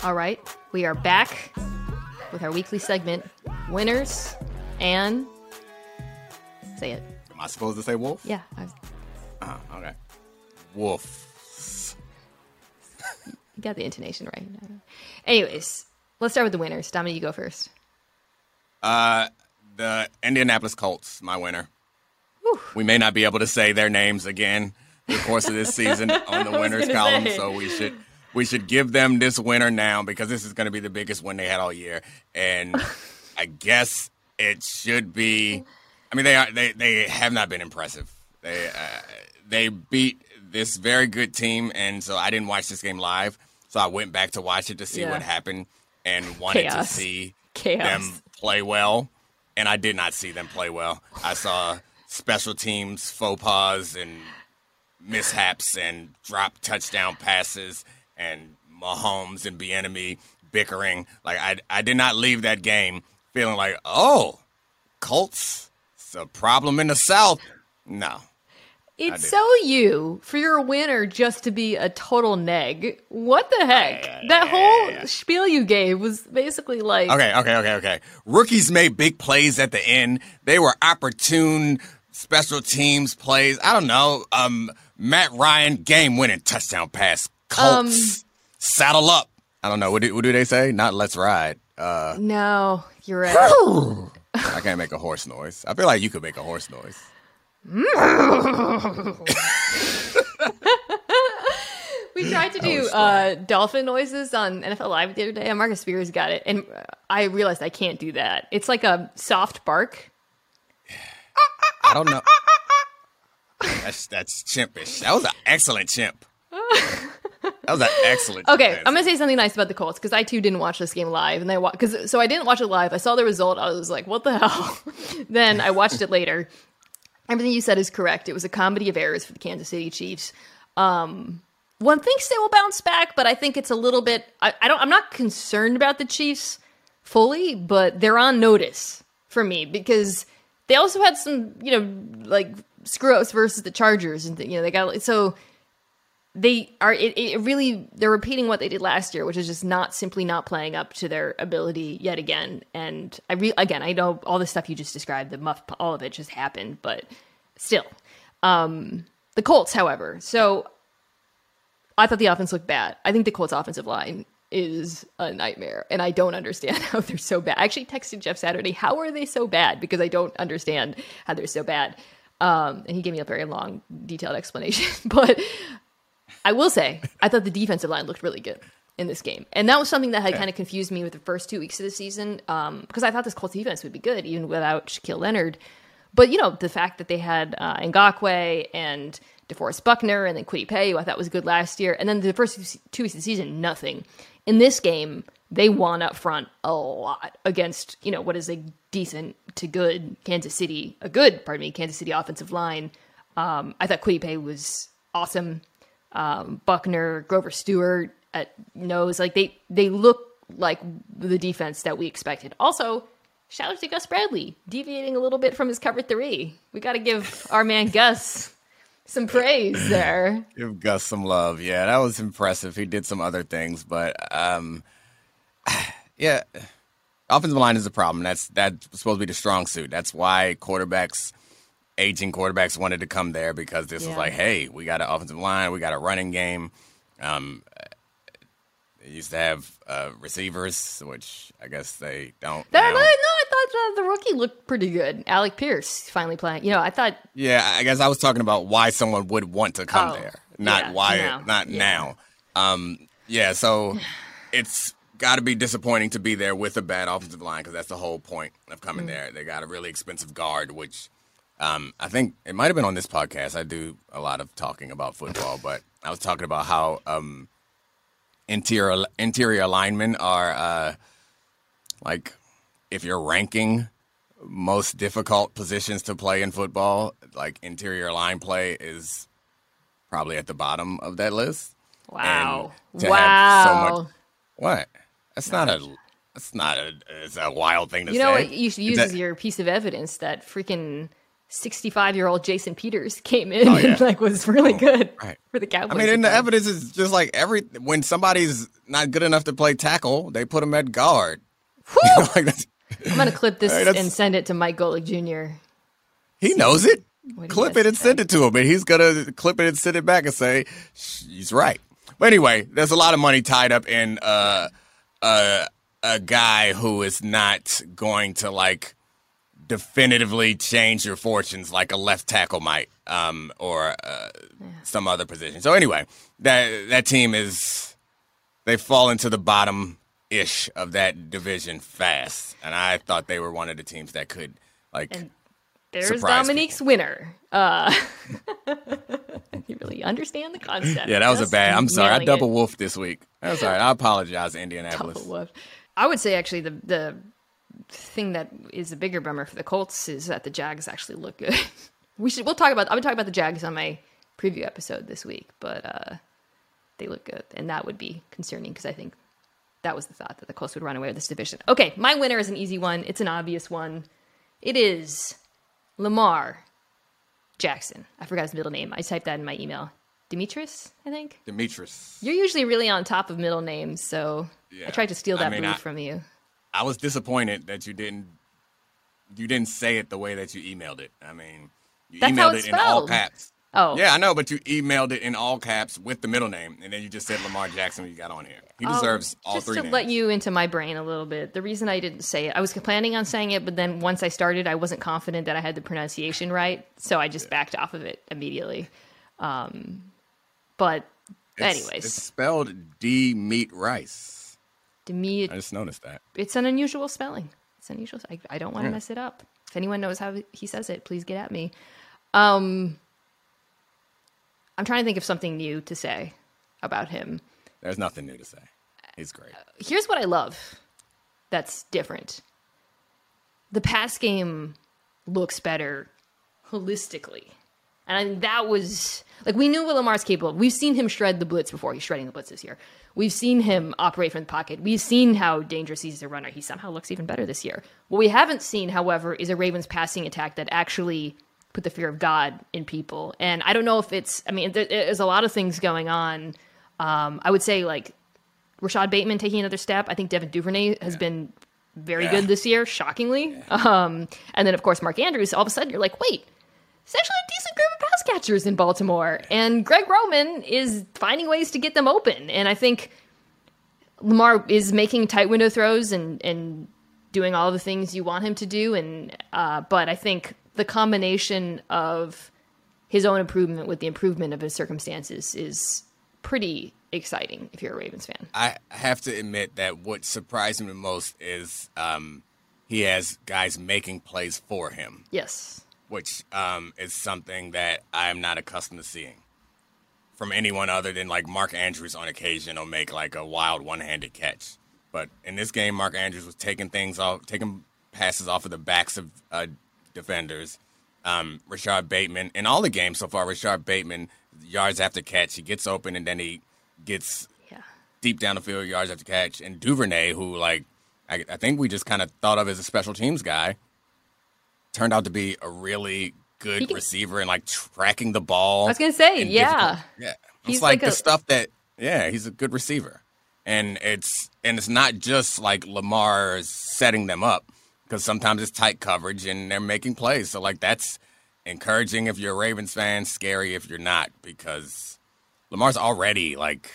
All right, we are back with our weekly segment Winners and. Say it. Am I supposed to say wolf? Yeah. I, Oh, okay. Wolf. You got the intonation right. Anyways, let's start with the winners. Domonique, you go first. Uh, the Indianapolis Colts, my winner. We may not be able to say their names again in the course of this season on the winners column, say. so we should we should give them this winner now because this is going to be the biggest win they had all year, and I guess it should be. I mean, they are they they have not been impressive. They uh, they beat this very good team, and so I didn't watch this game live, so I went back to watch it to see Yeah. what happened and wanted Chaos. to see Chaos. them play well, and I did not see them play well. I saw special teams faux pas and mishaps and drop touchdown passes and Mahomes and Bieniemy bickering. Like I, I did not leave that game feeling like, oh, Colts, it's a problem in the South. No, It's so you for your winner just to be a total neg. What the heck? that whole spiel you gave was basically like Okay, okay, okay, okay. Rookies made big plays at the end. They were opportune special teams plays. I don't know. Um, Matt Ryan game winning touchdown pass. Colts saddle up. I don't know. What do, what do they say? Not let's ride. Uh, No, you're right. I can't make a horse noise. I feel like you could make a horse noise. we tried to do uh, dolphin noises on NFL Live the other day, and Marcus Spears got it, and I realized I can't do that. It's like a soft bark. I don't know. That's that's chimpish. That was an excellent chimp. That was an excellent. Okay, chimp. I'm gonna say something nice about the Colts because I too didn't watch this game live, and I because so I didn't watch it live. I saw the result. I was like, "What the hell?" then I watched it later. Everything you said is correct. It was a comedy of errors for the Kansas City Chiefs. Um, one thinks they will bounce back, but I think it's a little bit. I, I don't. I'm not concerned about the Chiefs fully, but they're on notice for me because they also had some, you know, like screw ups versus the Chargers, and you know they got so they are it, it really they're repeating what they did last year which is just not simply not playing up to their ability yet again. And i re- again i know all the stuff you just described the muff all of it just happened but still. Um the colts however. So i thought the offense looked bad. I think the colts offensive line is a nightmare and i don't understand how they're so bad. I actually texted jeff saturday how are they so bad? Because i don't understand how they're so bad. Um, and he gave me a very long detailed explanation but I will say, I thought the defensive line looked really good in this game. And that was something that had Yeah. kind of confused me with the first two weeks of the season um, because I thought this Colts defense would be good even without Shaquille Leonard. But, you know, the fact that they had uh, Ngakoue and DeForest Buckner and then Kwity Paye, who I thought was good last year. And then the first two weeks of the season, nothing. In this game, they won up front a lot against, you know, what is a decent to good Kansas City, a good, pardon me, Kansas City offensive line. Um, I thought Kwity Paye was awesome um, Buckner, Grover Stewart at nose. Like they they look like the defense that we expected. Also, shout out to Gus Bradley deviating a little bit from his cover three. We got to give our man Gus some praise there. Give Gus some love. Yeah, that was impressive. He did some other things, but um, yeah, offensive line is a problem. That's that's supposed to be the strong suit. That's why quarterbacks, aging quarterbacks, wanted to come there because this Yeah. was like, hey, we got an offensive line, we got a running game. Um, they used to have uh, receivers, which I guess they don't. No, I thought uh, the rookie looked pretty good. Alec Pierce finally playing. You know, I thought Yeah, I guess I was talking about why someone would want to come Oh, there, not yeah, why, now. not Yeah. now. Um, yeah, so it's got to be disappointing to be there with a bad offensive line because that's the whole point of coming Mm. there. They got a really expensive guard, which um, I think it might have been on this podcast. I do a lot of talking about football, but I was talking about how um, interior interior linemen are uh, like if you're ranking most difficult positions to play in football, like interior line play is probably at the bottom of that list. wow, wow. so much- What? That's not a. That's not a. It's a wild thing to you know say. what you should use that- as your piece of evidence that freaking 65 year old Jason Peters came in Oh, yeah. and like was really good right. for the Cowboys. I mean, and the evidence is just like every when somebody's not good enough to play tackle, they put them at guard. You know, like I'm gonna clip this that's- and send it to Mike Golic Jr. he knows it. What do you Clip it and send it to him, and he's gonna clip it and send it back and say he's right. But anyway, there's a lot of money tied up in uh, uh, a guy who is not going to like definitively change your fortunes like a left tackle might, um, or uh, some other position. So anyway, that that team is they fall into the bottom ish of that division fast, and I thought they were one of the teams that could like. And There's Domonique's winner. Uh, you really understand the concept. Yeah, that was a bad. I'm sorry, I double it. wolfed this week. That's all right. I apologize, Indianapolis. I would say actually the the thing that is a bigger bummer for the Colts is that the Jags actually look good. we should we'll talk about I would talking about the Jags on my preview episode this week, but uh, they look good, and that would be concerning because I think that was the thought that the Colts would run away with this division. Okay, my winner is an easy one. It's an obvious one. It is Lamar Jackson. I forgot his middle name. I typed that in my email. Demetrius, I think. Demetrius. You're usually really on top of middle names, so I tried to steal I that mean, move I- from you. I was disappointed that you didn't you didn't say it the way that you emailed it. I mean, you That's emailed it it's in all caps. Oh, Yeah, I know, but you emailed it in all caps with the middle name, and then you just said Lamar Jackson when you got on here. He Oh, deserves all just three to names. let you into my brain a little bit. The reason I didn't say it, I was planning on saying it, but then once I started, I wasn't confident that I had the pronunciation right, so I just backed off of it immediately. Um, but It's- anyways, it's spelled D meat rice. To me, it, I just noticed that. it's an unusual spelling. It's unusual. I, I don't want to Yeah. mess it up. If anyone knows how he says it, please get at me. Um, I'm trying to think of something new to say about him. There's nothing new to say. He's great. Here's what I love that's different. The pass game looks better holistically. And I think that was like we knew what Lamar's capable of. We've seen him shred the blitz before. He's shredding the blitz this year. We've seen him operate from the pocket. We've seen how dangerous he's as a runner. He somehow looks even better this year. What we haven't seen, however, is a Ravens passing attack that actually put the fear of God in people. And I don't know if it's. I mean, there's a lot of things going on. Um, I would say like Rashod Bateman taking another step. I think Devin Duvernay has yeah. been very yeah. good this year, shockingly. Yeah. Um, and then of course Mark Andrews. All of a sudden, you're like, wait it's actually a decent group of pass catchers in Baltimore. And Greg Roman is finding ways to get them open. And I think Lamar is making tight window throws and, and doing all the things you want him to do. And uh, but I think the combination of his own improvement with the improvement of his circumstances is pretty exciting if you're a Ravens fan. I have to admit that what surprised me the most is um, he has guys making plays for him. Yes which um, is something that I am not accustomed to seeing from anyone other than like Mark Andrews on occasion will make like a wild one-handed catch. But in this game, Mark Andrews was taking things off, taking passes off of the backs of uh, defenders. Um, Rashod Bateman in all the games so far, Rashod Bateman yards after catch, he gets open and then he gets yeah. deep down the field yards after catch. And Duvernay, who like I, I think we just kind of thought of as a special teams guy, turned out to be a really good can, receiver and like tracking the ball. I was gonna say, yeah, yeah. It's like, like the stuff that, yeah, he's a good receiver, and it's and it's not just like Lamar setting them up because sometimes it's tight coverage and they're making plays. So like that's encouraging if you're a Ravens fan, scary if you're not because Lamar's already like,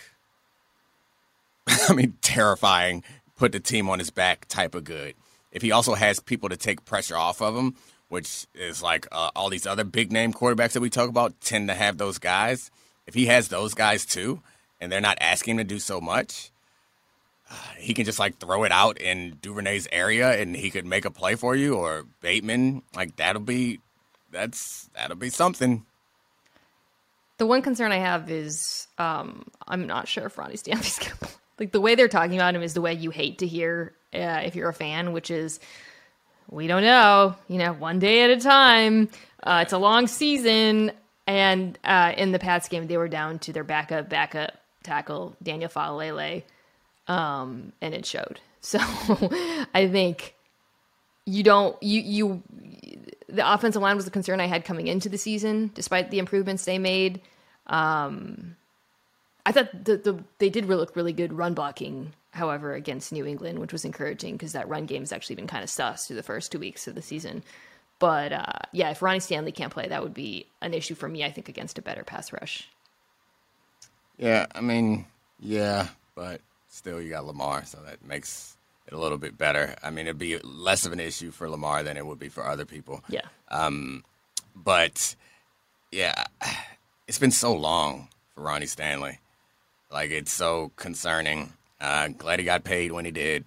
I mean, terrifying. Put the team on his back type of good. If he also has people to take pressure off of him, which is like uh, all these other big name quarterbacks that we talk about tend to have those guys. If he has those guys too, and they're not asking him to do so much, uh, he can just like throw it out in Duvernay's area, and he could make a play for you. Or Bateman, like that'll be that's that'll be something. The one concern I have is um, I'm not sure if Ronnie Stanley's gonna like the way they're talking about him is the way you hate to hear uh, if you're a fan, which is we don't know, you know, one day at a time. Uh, it's a long season. And uh, in the Pats game, they were down to their backup, backup tackle, Daniel Faalele, um, and it showed. So I think you don't, you, you, the offensive line was the concern I had coming into the season, despite the improvements they made. Um, I thought the, the, they did look really good run blocking however, against New England, which was encouraging because that run game has actually been kind of sus through the first two weeks of the season. But uh, yeah, if Ronnie Stanley can't play, that would be an issue for me, I think, against a better pass rush. Yeah, I mean, yeah, but still, you got Lamar, so that makes it a little bit better. I mean, it'd be less of an issue for Lamar than it would be for other people. Yeah. Um, but yeah, it's been so long for Ronnie Stanley. Like, it's so concerning uh, glad he got paid when he did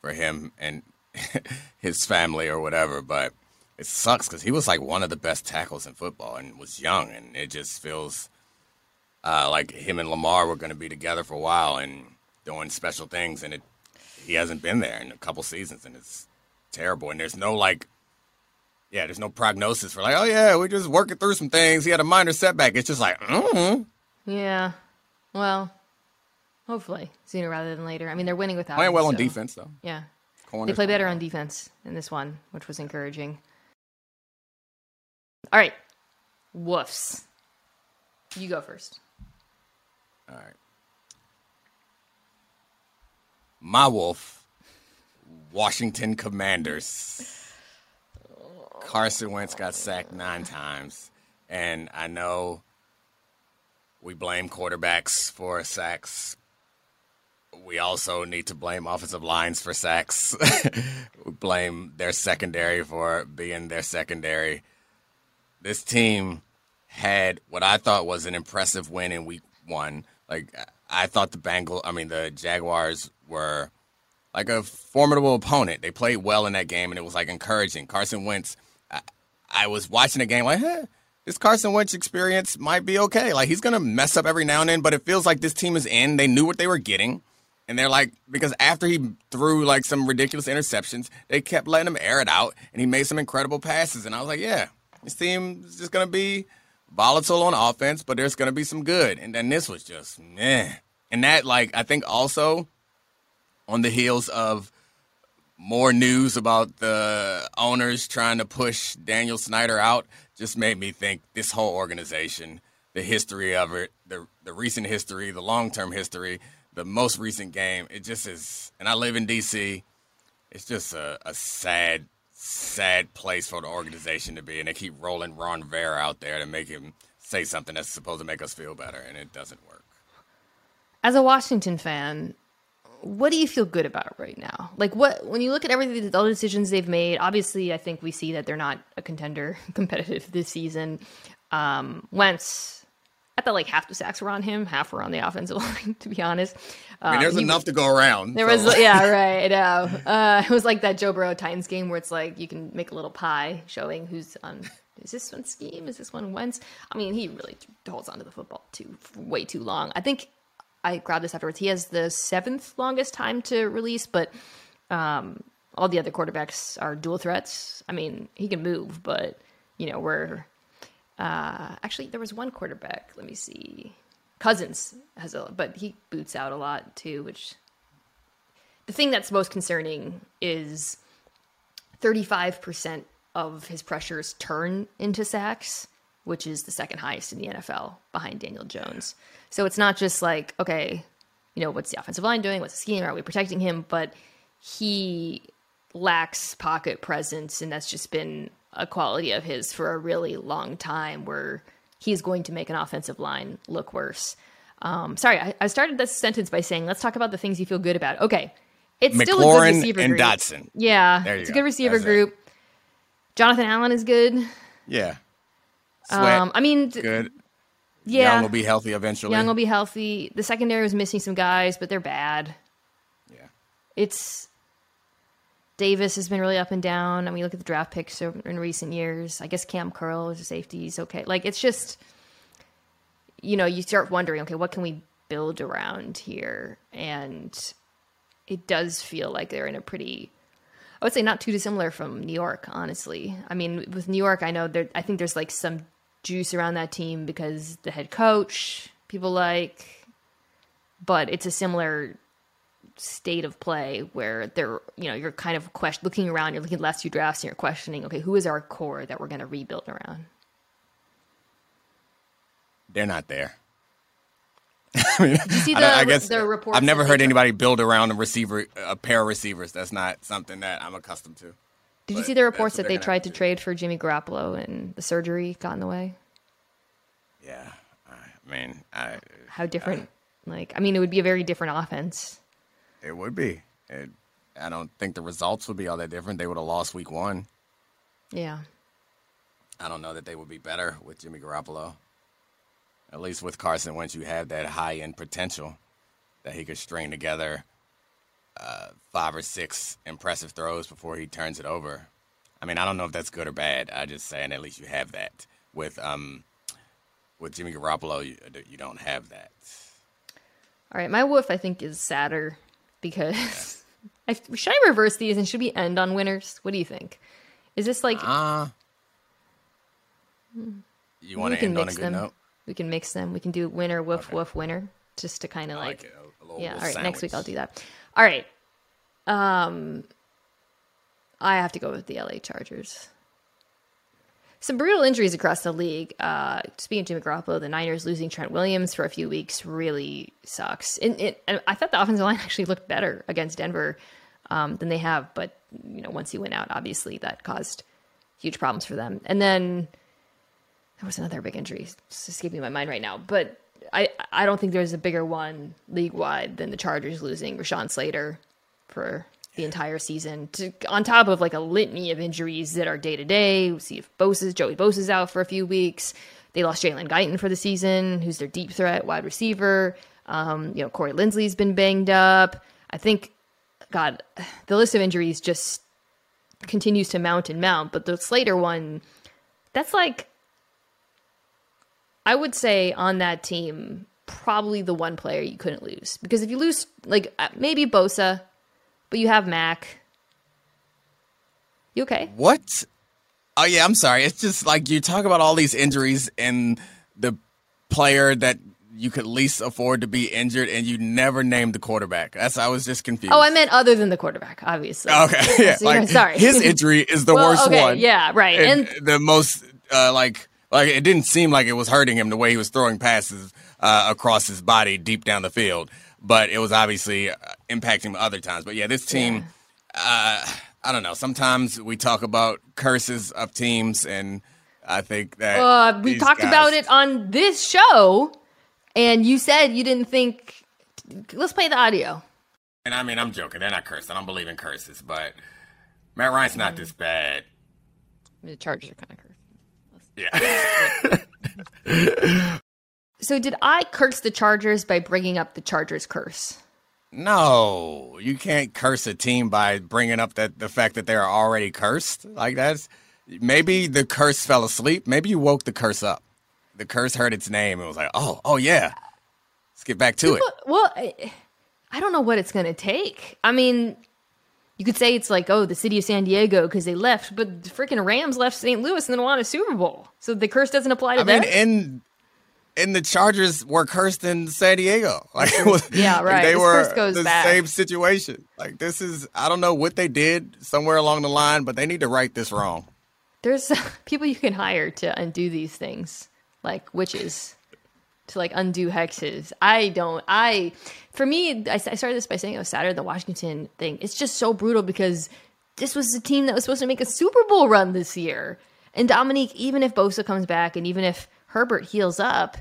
for him and his family or whatever. But it sucks because he was like one of the best tackles in football and was young, and it just feels uh, like him and Lamar were going to be together for a while and doing special things, and it he hasn't been there in a couple seasons, and it's terrible. And there's no like, yeah, there's no prognosis for like, oh yeah, we're just working through some things. He had a minor setback. It's just like, mm. yeah, well, Hopefully, sooner rather than later. I mean, they're winning without. Playing well so. on defense, though. Yeah, they play better on defense in this one, which was encouraging. All right, woofs. You go first. All right. My wolf, Washington Commanders. Carson Wentz got sacked nine times, and I know we blame quarterbacks for sacks, we also need to blame offensive lines for sacks. blame their secondary for being their secondary. This team had what I thought was an impressive win in week one. Like I thought the Bengals, I mean the Jaguars were like a formidable opponent. They played well in that game, and it was like encouraging. Carson Wentz, I, I was watching the game like, this Carson Wentz experience might be okay. Like he's gonna mess up every now and then, but it feels like this team is in. They knew what they were getting. And they're like, because after he threw like some ridiculous interceptions, they kept letting him air it out, and he made some incredible passes. And I was like, yeah, this team is just gonna be volatile on offense, but there's gonna be some good. And then this was just meh. And that, like, I think also on the heels of more news about the owners trying to push Daniel Snyder out, just made me think this whole organization, the history of it, the the recent history, the long term history, the most recent game, it just is. And I live in DC. It's just a, a sad, sad place for the organization to be, and they keep rolling Ron Rivera out there to make him say something that's supposed to make us feel better, and it doesn't work. As a Washington fan, what do you feel good about right now? Like what when you look at everything all the decisions they've made, obviously I think we see that they're not a contender competitive this season. Um Wentz I thought like half the sacks were on him, half were on the offensive line, to be honest. I mean, there's Um, he- enough to go around. There so- was, yeah, right. Know. Uh, it was like that Joe Burrow Titans game where it's like you can make a little pie showing who's on. Is this one scheme? Is this one Wentz? I mean, he really holds onto the football too way too long. I think I grabbed this afterwards. He has the seventh longest time to release, but um, all the other quarterbacks are dual threats. I mean, he can move, but you know, we're uh, actually there was one quarterback. Let me see. Cousins has a, but he boots out a lot too, which the thing that's most concerning is 35% of his pressures turn into sacks, which is the second highest in the NFL behind Daniel Jones. So it's not just like, okay, you know, what's the offensive line doing? What's the scheme? Are we protecting him? But he lacks pocket presence, and that's just been a quality of his for a really long time where he's going to make an offensive line look worse. Um, sorry, I, I started this sentence by saying, let's talk about the things you feel good about. Okay. It's still a good receiver and group. Dotson. Yeah, it's a good receiver That's it. group. Jonathan Allen is good. Yeah. Sweat, Um, I mean, good. yeah, Young will be healthy eventually. Young will be healthy. The secondary was missing some guys, but they're bad. yeah. It's Davis has been really up and down. I mean, look at the draft picks in recent years. I guess Kam Curl is a safety. He's okay. Like it's just, you know, you start wondering, okay, what can we build around here? And it does feel like they're in a pretty, I would say, not too dissimilar from New York. Honestly, I mean, with New York, I know there. I think there's like some juice around that team because the head coach people like, but it's a similar state of play where they're you know you're kind of question looking around you're looking at the last few drafts and you're questioning okay who is our core that we're going to rebuild around They're not there. I mean, you see I, the- don't- I guess the reports I've never heard anybody build around a receiver, a pair of receivers. That's not something that I'm accustomed to. did you see the reports that they tried to trade for jimmy garoppolo and the surgery got in the way Yeah. I mean, I, how different like i mean it would be a very different offense it would be. It, I don't think the results would be all that different. They would have lost week one. yeah I don't know that they would be better with Jimmy Garoppolo. At least with Carson Wentz, you have that high end potential that he could string together uh, five or six impressive throws before he turns it over. I mean, I don't know if that's good or bad. I just saying at least you have that with um with Jimmy Garoppolo. You, you don't have that. all right my woof i think is sadder because I, should i reverse these and should we end on winners? What do you think? Is this like Ah. you want to end on a mix good them. note? we can mix them. We can do winner woof Okay. woof winner just to kind of like like. A, a yeah all right next week i'll do that. All right. Um i have to go with the la chargers some brutal injuries across the league. Uh speaking of jimmy garoppolo the niners losing trent williams for a few weeks really sucks. And, it, and i thought the offensive line actually looked better against denver um, than they have but you know once he went out obviously that caused huge problems for them. And then there was another big injury. It's escaping my mind right now, but I I don't think there's a bigger one league wide than the Chargers losing Rashawn Slater for the entire season. To, on top of like a litany of injuries that are day to day. We see if Bosa's Joey Bosa's out for a few weeks. They lost Jalen Guyton for the season, who's their deep threat wide receiver. Um, you know, Corey Linsley's been banged up. I think, God, the list of injuries just continues to mount and mount. But the Slater one, that's like I would say on that team, probably the one player you couldn't lose because if you lose, like uh, maybe Bosa, but you have Mac. You okay? What? Oh yeah, I'm sorry. It's just like you talk about all these injuries and the player that you could least afford to be injured, and you never named the quarterback. That's I was just confused. Oh, I meant other than the quarterback, obviously. Okay, yeah, So, like, sorry. His injury is the Well, worst okay, one. yeah, right. and, And- the most uh, like like it didn't seem like it was hurting him the way he was throwing passes uh, across his body deep down the field, but it was obviously uh, impacting other times. But yeah, this team. Uh, I don't know. Sometimes we talk about curses of teams, and I think that Uh, we talked guys- about it on this show, and you said you didn't think. Let's play the audio. And I mean, I'm joking. They're not cursed. I don't believe in curses, but Matt Ryan's not this bad. The Chargers are kind of cursed. Yeah. So did I curse the Chargers by bringing up the Chargers curse? no, you can't curse a team by bringing up that the fact that they're already cursed. Like that's maybe the curse fell asleep. Maybe you woke the curse up. The curse heard its name and was like, "Oh, oh yeah, let's get back to it." Well, I, don't know what it's going to take. I mean, you could say it's like, oh, the city of San Diego because they left, but the freaking Rams left St. Louis and then won a Super Bowl. So the curse doesn't apply to I mean, them. And the Chargers were cursed in San Diego. Like, it was, Yeah, right. They This were goes the back. same situation. Like, this is I don't know what they did somewhere along the line, but they need to right this wrong. There's people you can hire to undo these things, like witches, to like undo hexes. I don't. I, for me, I, I started this by saying it was sadder the Washington thing. It's just so brutal because this was the team that was supposed to make a Super Bowl run this year. And Domonique, even if Bosa comes back and even if Herbert heals up,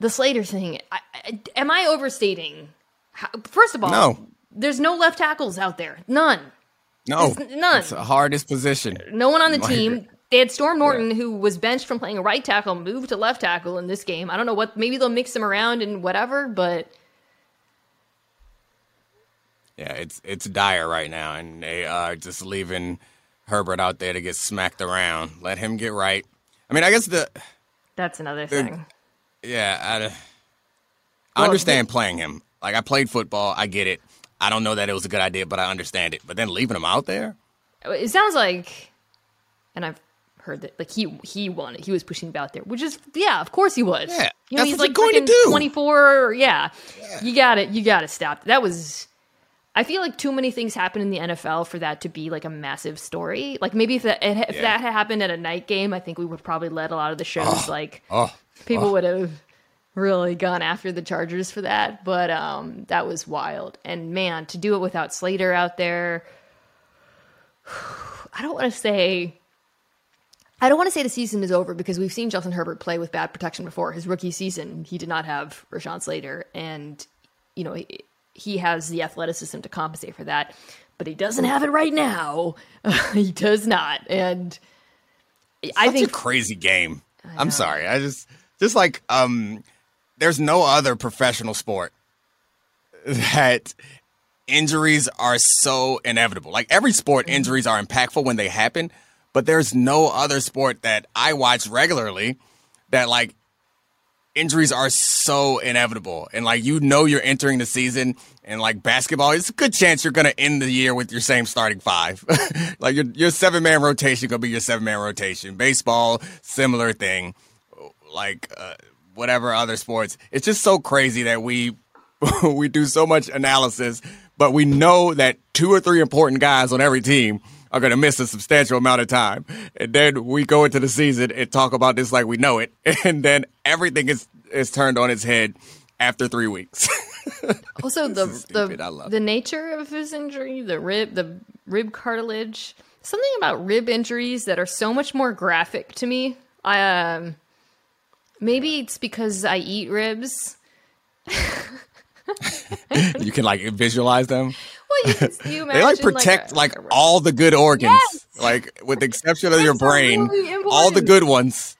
the Slater thing. I, I, am I overstating? How, first of all, No. there's no left tackles out there. None. No, There's none. It's the hardest position. No one on the Like- team. They had Storm Norton, who was benched from playing right tackle, moved to left tackle in this game. I don't know what. Maybe they'll mix him around and whatever, but Yeah, it's it's dire right now, and they are just leaving Herbert out there to get smacked around. Let him get right. I mean, I guess the that's another thing. yeah, I, I Well, understand playing him. Like I played football, I get it. I don't know that it was a good idea, but I understand it. But then leaving him out there, oh, It sounds like, and I've heard that like he he wanted he was pushing him out there, which is yeah, of course he was. Yeah, you know he's like going to do. twenty four. Yeah, you got it. You got to stop. That was. I feel like too many things happen in the NFL for that to be like a massive story. Like maybe if that if Yeah. that had happened at a night game, I think we would probably let a lot of the shows like oh, people would have really gone after the Chargers for that. But um, that was wild. And man, to do it without Slater out there, I don't want to say. I don't want to say the season is over because we've seen Justin Herbert play with bad protection before. His rookie season, he did not have Rashawn Slater, and you know he, has the athleticism to compensate for that, but he doesn't have it right now. he does not, and I think a crazy game. I'm sorry. I just just like um there's no other professional sport that injuries are so inevitable. Like every sport Mm-hmm. injuries are impactful when they happen, but there's no other sport that I watch regularly that like injuries are so inevitable. And like you know you're entering the season and like basketball it's a good chance you're gonna end the year with your same starting five. Like your, your seven man rotation gonna be your seven man rotation. Baseball similar thing. Like uh, whatever other sports. It's just so crazy that we we do so much analysis but we know that two or three important guys on every team are going to miss a substantial amount of time. And then we go into the season and talk about this like we know it. And then everything is, is turned on its head after three weeks. Also, the is stupid. I the the nature of his injury, the rib, the rib cartilage, something about rib injuries that are so much more graphic to me. I um, maybe it's because I eat ribs. you can like visualize them. Well, you, can- you They like protect like, a rib. all the good organs. Yes! Like with the exception of your brain, really all the good ones,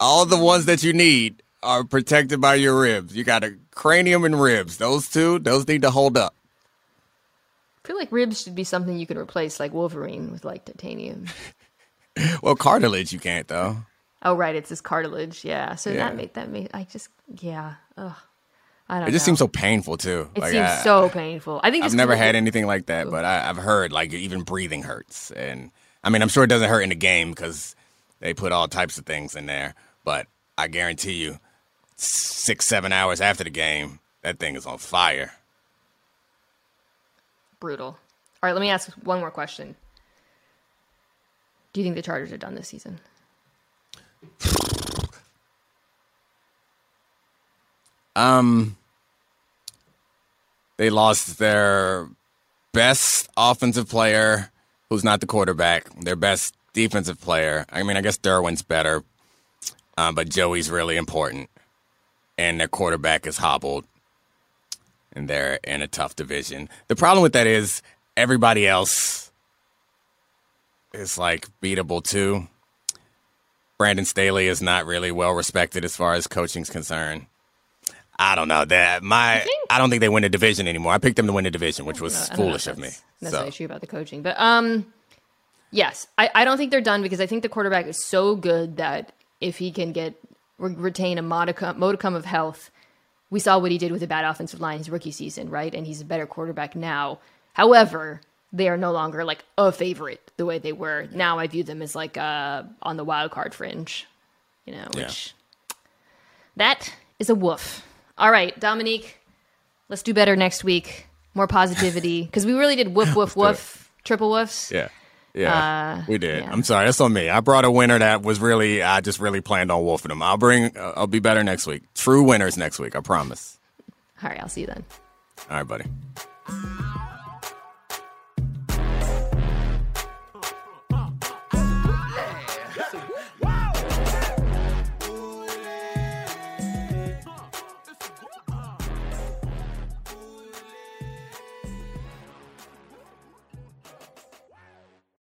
all the ones that you need are protected by your ribs. You got a cranium and ribs. Those two, those need to hold up. I feel like ribs should be something you can replace, like Wolverine, with like titanium. Well, cartilage you can't though. Oh right, it's his cartilage. Yeah. So Yeah. that made that made I just yeah. Ugh. I don't. It just know. seems so painful too. It Like, seems I- so painful. I think I've never had anything like that, but I, I've heard like even breathing hurts, and I mean I'm sure it doesn't hurt in the game because they put all types of things in there. But I guarantee you, six seven hours after the game, that thing is on fire. brutal. All right, let me ask one more question. Do you think the Chargers are done this season? They lost their best offensive player, who's not the quarterback. Their best defensive player. I mean, I guess Derwin's better, um, but Joey's really important, and their quarterback is hobbled, and they're in a tough division. The problem with that is everybody else is like beatable too. Brandon Staley is not really well respected as far as coaching's concerned. I don't know that my think? I don't think they win the division anymore. I picked them to win the division, which was know foolish of me. that's So true about the coaching, but um, yes, I, I don't think they're done because I think the quarterback is so good that if he can get re- retain a modicum modicum of health, we saw what he did with a bad offensive line his rookie season, right? And he's a better quarterback now. However, they are no longer like a favorite the way they were. Now I view them as like uh on the wild card fringe, you know, Yeah. which that is a woof. All right, Domonique, let's do better next week. More positivity because we really did woof woof woof triple woofs. yeah. Yeah, we did. Uh, yeah. I'm sorry, that's on me. I brought a winner that was really, I just really planned on wolfing them. I'll bring, uh, I'll be better next week. True winners next week, I promise. All right, I'll see you then. All right, buddy.